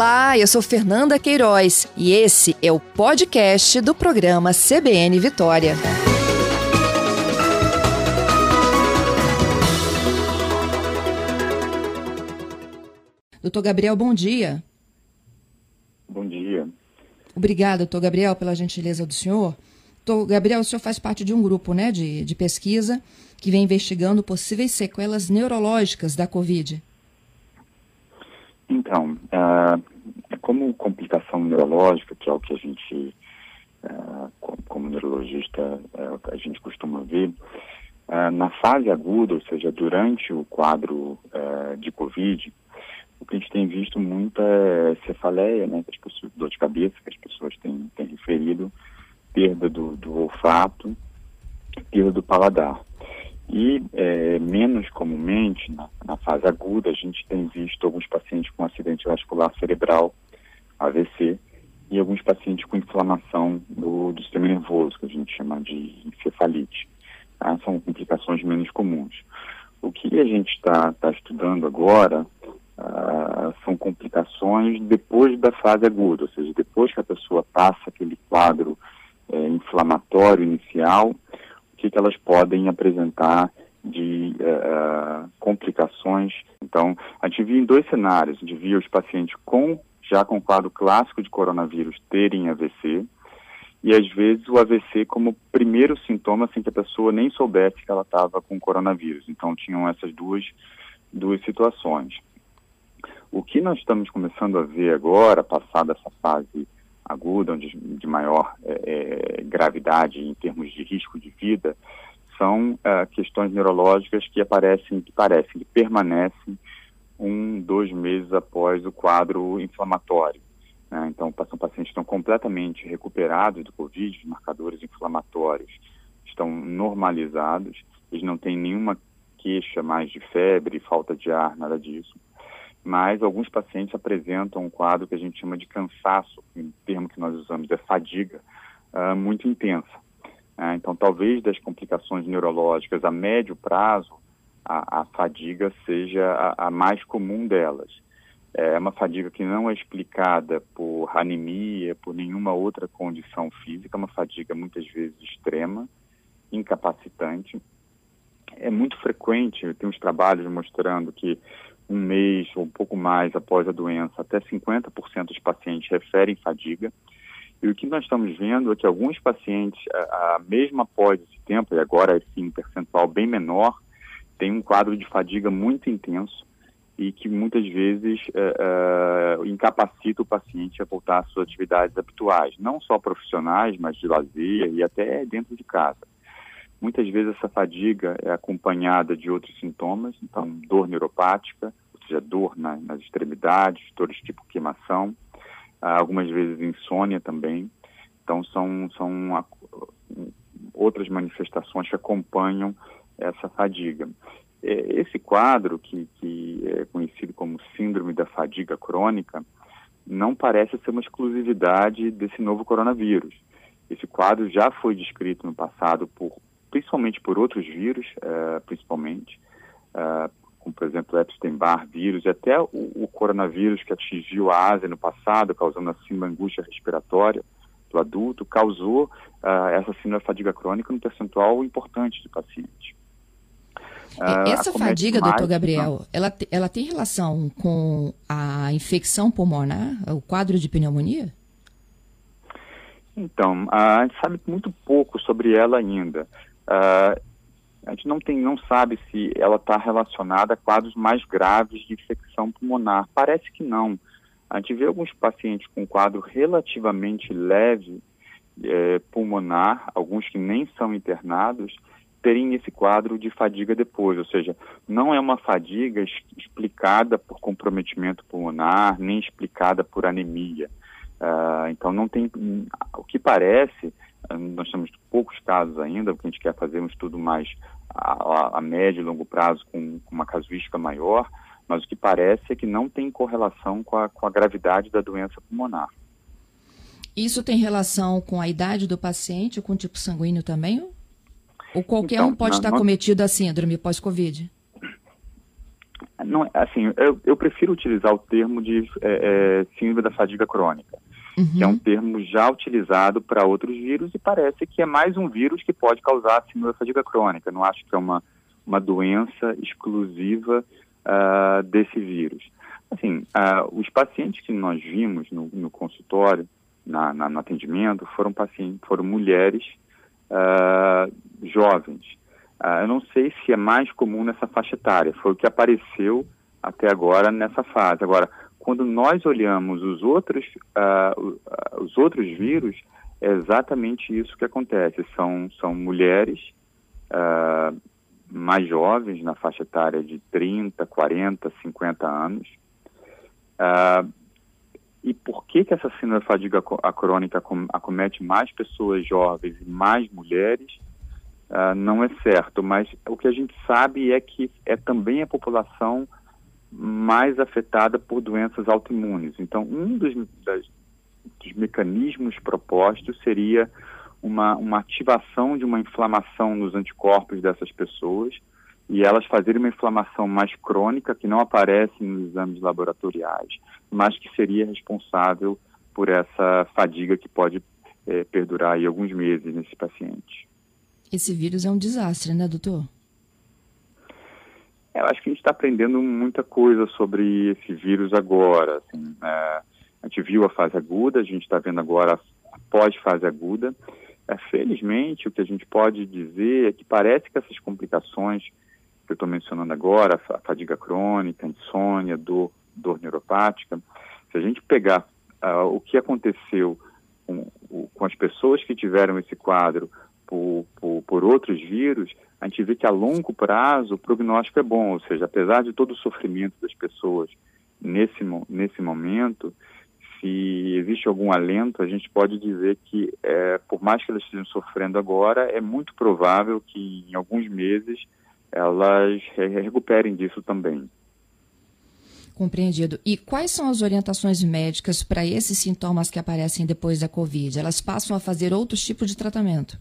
Olá, eu sou Fernanda Queiroz e esse é o podcast do programa CBN Vitória. Doutor Gabriel, bom dia. Bom dia. Obrigada, doutor Gabriel, pela gentileza do senhor. Doutor Gabriel, o senhor faz parte de um grupo né, de, de pesquisa que vem investigando possíveis sequelas neurológicas da Covid. Então, uh, como complicação neurológica, que é o que a gente, uh, como, neurologista, uh, a gente costuma ver, na fase aguda, ou seja, durante o quadro de Covid, o que a gente tem visto muita cefaleia, né, as pessoas, dor de cabeça, que as pessoas têm, têm referido, perda do, do olfato, perda do paladar. E é, menos comumente, na, na, fase aguda, a gente tem visto alguns pacientes com acidente vascular cerebral, AVC, e alguns pacientes com inflamação do, do sistema nervoso, que a gente chama de encefalite. Tá? São complicações menos comuns. O que a gente está tá estudando agora uh, são complicações depois da fase aguda, ou seja, depois que a pessoa passa aquele quadro é, inflamatório inicial, que, que elas podem apresentar de uh, complicações. Então, a gente via em dois cenários. A gente via os pacientes com já com quadro clássico de coronavírus terem AVC e às vezes o AVC como primeiro sintoma sem que a pessoa nem soubesse que ela estava com coronavírus. Então tinham essas duas duas situações. O que nós estamos começando a ver agora, passada essa fase aguda, onde de maior é, é, gravidade em termos de risco de vida, são é, questões neurológicas que aparecem, que parecem, que permanecem um, dois meses após o quadro inflamatório. Né? Então, são pacientes estão completamente recuperados do Covid, os marcadores inflamatórios estão normalizados, eles não têm nenhuma queixa mais de febre, falta de ar, nada disso mas alguns pacientes apresentam um quadro que a gente chama de cansaço, o termo que nós usamos é fadiga, uh, muito intensa. Uh, então, talvez das complicações neurológicas a médio prazo, a, a fadiga seja a, a, mais comum delas. É uma fadiga que não é explicada por anemia, por nenhuma outra condição física, é uma fadiga muitas vezes extrema, incapacitante. É muito frequente, tem uns trabalhos mostrando que um mês ou um pouco mais após a doença, até 50% dos pacientes referem fadiga. E o que nós estamos vendo é que alguns pacientes, a, a mesmo após esse tempo, e agora um percentual bem menor, tem um quadro de fadiga muito intenso e que muitas vezes é, é, incapacita o paciente a voltar às suas atividades habituais, não só profissionais, mas de lazer e até dentro de casa. Muitas vezes essa fadiga é acompanhada de outros sintomas, então dor neuropática, ou seja, dor na, nas extremidades, dores tipo queimação, ah, algumas vezes insônia também. Então são, são outras manifestações que acompanham essa fadiga. É, esse quadro, que, que é conhecido como síndrome da fadiga crônica, não parece ser uma exclusividade desse novo coronavírus. Esse quadro já foi descrito no passado por principalmente por outros vírus, uh, principalmente, uh, como por exemplo o Epstein-Barr vírus, e até o, o, coronavírus que atingiu a Ásia no passado, causando assim uma angústia respiratória do adulto, causou uh, essa síndrome da fadiga crônica num percentual importante de pacientes. Essa fadiga, mais, doutor Gabriel, ela, ela tem relação com a infecção pulmonar, o quadro de pneumonia? Então, a gente sabe muito pouco sobre ela ainda. Uh, a gente não, tem, não sabe se ela está relacionada a quadros mais graves de infecção pulmonar. Parece que não. A gente vê alguns pacientes com quadro relativamente leve eh, pulmonar, alguns que nem são internados, terem esse quadro de fadiga depois, ou seja, não é uma fadiga explicada por comprometimento pulmonar, nem explicada por anemia. Uh, então não tem, o que parece nós temos poucos casos ainda, porque a gente quer fazer um estudo mais a, a médio e longo prazo com, com, uma casuística maior, mas o que parece é que não tem correlação com a, com a gravidade da doença pulmonar. Isso tem relação com a idade do paciente, com o tipo sanguíneo também? Ou qualquer então, um pode estar cometido a síndrome pós-Covid? não, assim, eu, eu prefiro utilizar o termo de é, é, síndrome da fadiga crônica, uhum. que é um termo já utilizado para outros vírus e parece que é mais um vírus que pode causar síndrome da fadiga crônica. Não acho que é uma, uma doença exclusiva uh, desse vírus. Assim, uh, os pacientes que nós vimos no, no consultório, na, na, no atendimento, foram pacientes, foram mulheres uh, jovens. eu não sei se é mais comum nessa faixa etária. Foi o que apareceu até agora nessa fase. Agora, quando nós olhamos os outros, os outros vírus, é exatamente isso que acontece. São, são mulheres mais jovens, na faixa etária de 30, 40, 50 anos. Uh, e por que, que essa síndrome da fadiga crônica acomete mais pessoas jovens e mais mulheres, uh, não é certo. Mas o que a gente sabe é que é também a população mais afetada por doenças autoimunes. Então, um dos, das, dos mecanismos propostos seria uma, uma ativação de uma inflamação nos anticorpos dessas pessoas e elas fazerem uma inflamação mais crônica que não aparece nos exames laboratoriais, mas que seria responsável por essa fadiga que pode é, perdurar aí alguns meses nesse paciente. Esse vírus é um desastre, né, doutor? Eu acho que a gente está aprendendo muita coisa sobre esse vírus agora. Assim, é, a gente viu a fase aguda, a gente está vendo agora a pós-fase aguda. É, felizmente, o que a gente pode dizer é que parece que essas complicações que eu estou mencionando agora, a fadiga crônica, insônia, dor, dor neuropática, se a gente pegar uh, o que aconteceu com, com, as pessoas que tiveram esse quadro por, por, por outros vírus, a gente vê que a longo prazo o prognóstico é bom, ou seja, apesar de todo o sofrimento das pessoas nesse, nesse momento, se existe algum alento, a gente pode dizer que, é, por mais que elas estejam sofrendo agora, é muito provável que em alguns meses elas recuperem disso também. Compreendido. E quais são as orientações médicas para esses sintomas que aparecem depois da Covid? Elas passam a fazer outros tipos de tratamento?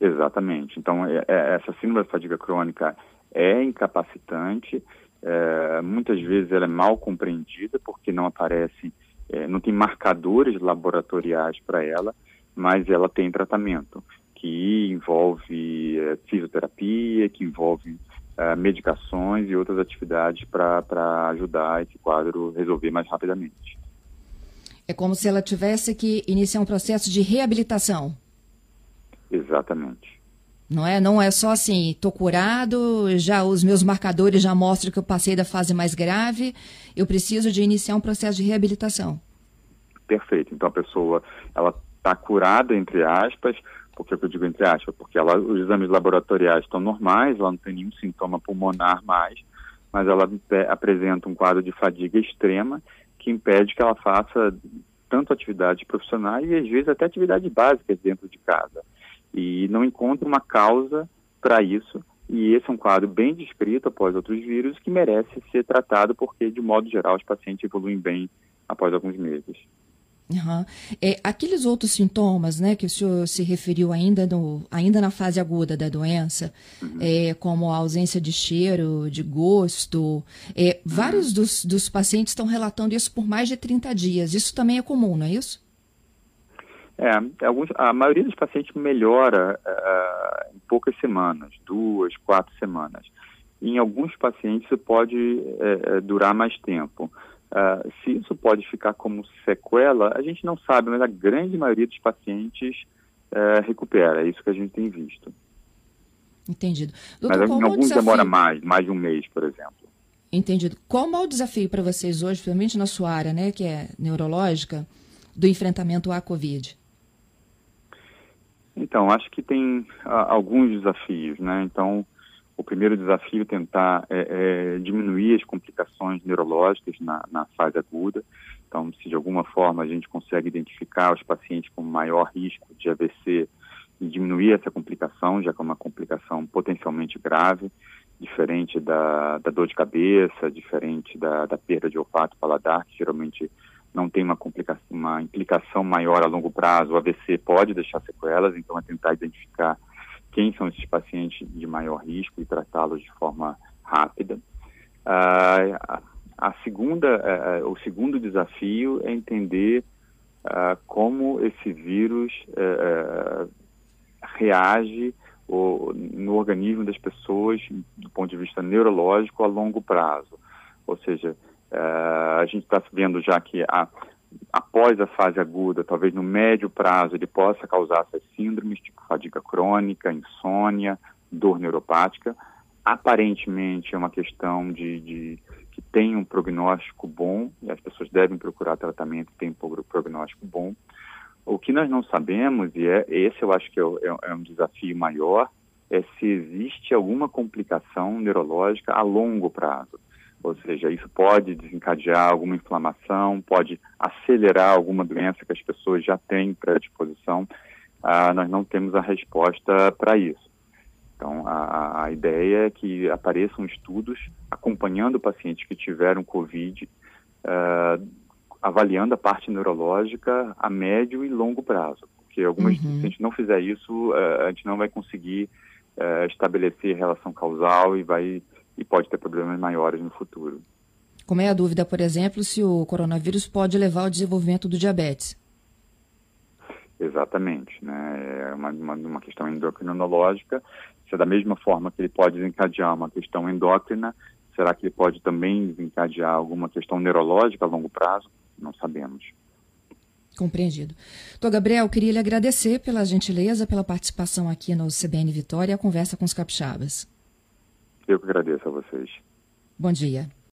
Exatamente. Então, é, é, essa síndrome da fadiga crônica é incapacitante, é, muitas vezes ela é mal compreendida porque não aparece é, não tem marcadores laboratoriais para ela, mas ela tem tratamento que envolve é, fisioterapia, que envolve é, medicações e outras atividades para ajudar esse quadro resolver mais rapidamente. É como se ela tivesse que iniciar um processo de reabilitação. Exatamente. Não é, não é só assim, estou curado, já os meus marcadores já mostram que eu passei da fase mais grave, eu preciso de iniciar um processo de reabilitação. Perfeito. Então a pessoa, ela está curada entre aspas, porque eu digo entre aspas, porque ela, os exames laboratoriais estão normais, ela não tem nenhum sintoma pulmonar mais, mas ela apresenta um quadro de fadiga extrema que impede que ela faça tanto atividades profissionais e às vezes até atividades básicas dentro de casa e não encontra uma causa para isso. E esse é um quadro bem descrito após outros vírus que merece ser tratado porque, de modo geral, os pacientes evoluem bem após alguns meses. Uhum. É, aqueles outros sintomas, né, que o senhor se referiu ainda, no, ainda na fase aguda da doença, uhum. é, como a ausência de cheiro, de gosto, é, uhum. vários dos, dos pacientes estão relatando isso por mais de 30 dias. Isso também é comum, não é isso? É, alguns, a maioria dos pacientes melhora uh, em poucas semanas, duas, quatro semanas. em alguns pacientes isso pode uh, durar mais tempo. Uh, se isso pode ficar como sequela, a gente não sabe, mas a grande maioria dos pacientes recupera. É isso que a gente tem visto. Entendido. Doutor, mas em alguns desafio... demora mais, mais de um mês, por exemplo. Entendido. Qual é o desafio para vocês hoje, principalmente na sua área, né, que é neurológica, do enfrentamento à Covid? Então, acho que tem ah, alguns desafios, né? Então, o primeiro desafio é tentar é, é, diminuir as complicações neurológicas na, na, fase aguda. Então, se de alguma forma a gente consegue identificar os pacientes com maior risco de AVC e diminuir essa complicação, já que é uma complicação potencialmente grave, diferente da, da dor de cabeça, diferente da, da perda de olfato paladar, que geralmente não tem uma, uma implicação maior a longo prazo, o AVC pode deixar sequelas, então é tentar identificar quem são esses pacientes de maior risco e tratá-los de forma rápida. a, a segunda, o segundo desafio é entender como esse vírus reage no organismo das pessoas do ponto de vista neurológico a longo prazo. Ou seja, a gente está vendo já que a, após a fase aguda, talvez no médio prazo, ele possa causar essas síndromes, tipo fadiga crônica, insônia, dor neuropática. Aparentemente é uma questão de, de que tem um prognóstico bom, e as pessoas devem procurar tratamento que tem um prognóstico bom. O que nós não sabemos, e é, esse eu acho que é, é, é um desafio maior, é se existe alguma complicação neurológica a longo prazo. Ou seja, isso pode desencadear alguma inflamação, pode acelerar alguma doença que as pessoas já têm predisposição. Ah, nós não temos a resposta para isso. Então, a, a, ideia é que apareçam estudos acompanhando pacientes que tiveram Covid, ah, avaliando a parte neurológica a médio e longo prazo. Porque algumas, uhum. se a gente não fizer isso, ah, a gente não vai conseguir ah, estabelecer relação causal e vai e pode ter problemas maiores no futuro. Como é a dúvida, por exemplo, se o coronavírus pode levar ao desenvolvimento do diabetes? Exatamente, né? É uma, uma, uma questão endocrinológica. Se é da mesma forma que ele pode desencadear uma questão endócrina, será que ele pode também desencadear alguma questão neurológica a longo prazo? Não sabemos. Compreendido. Doutor Gabriel, queria lhe agradecer pela gentileza, pela participação aqui no CBN Vitória e a conversa com os capixabas. Eu que agradeço a vocês. Bom dia.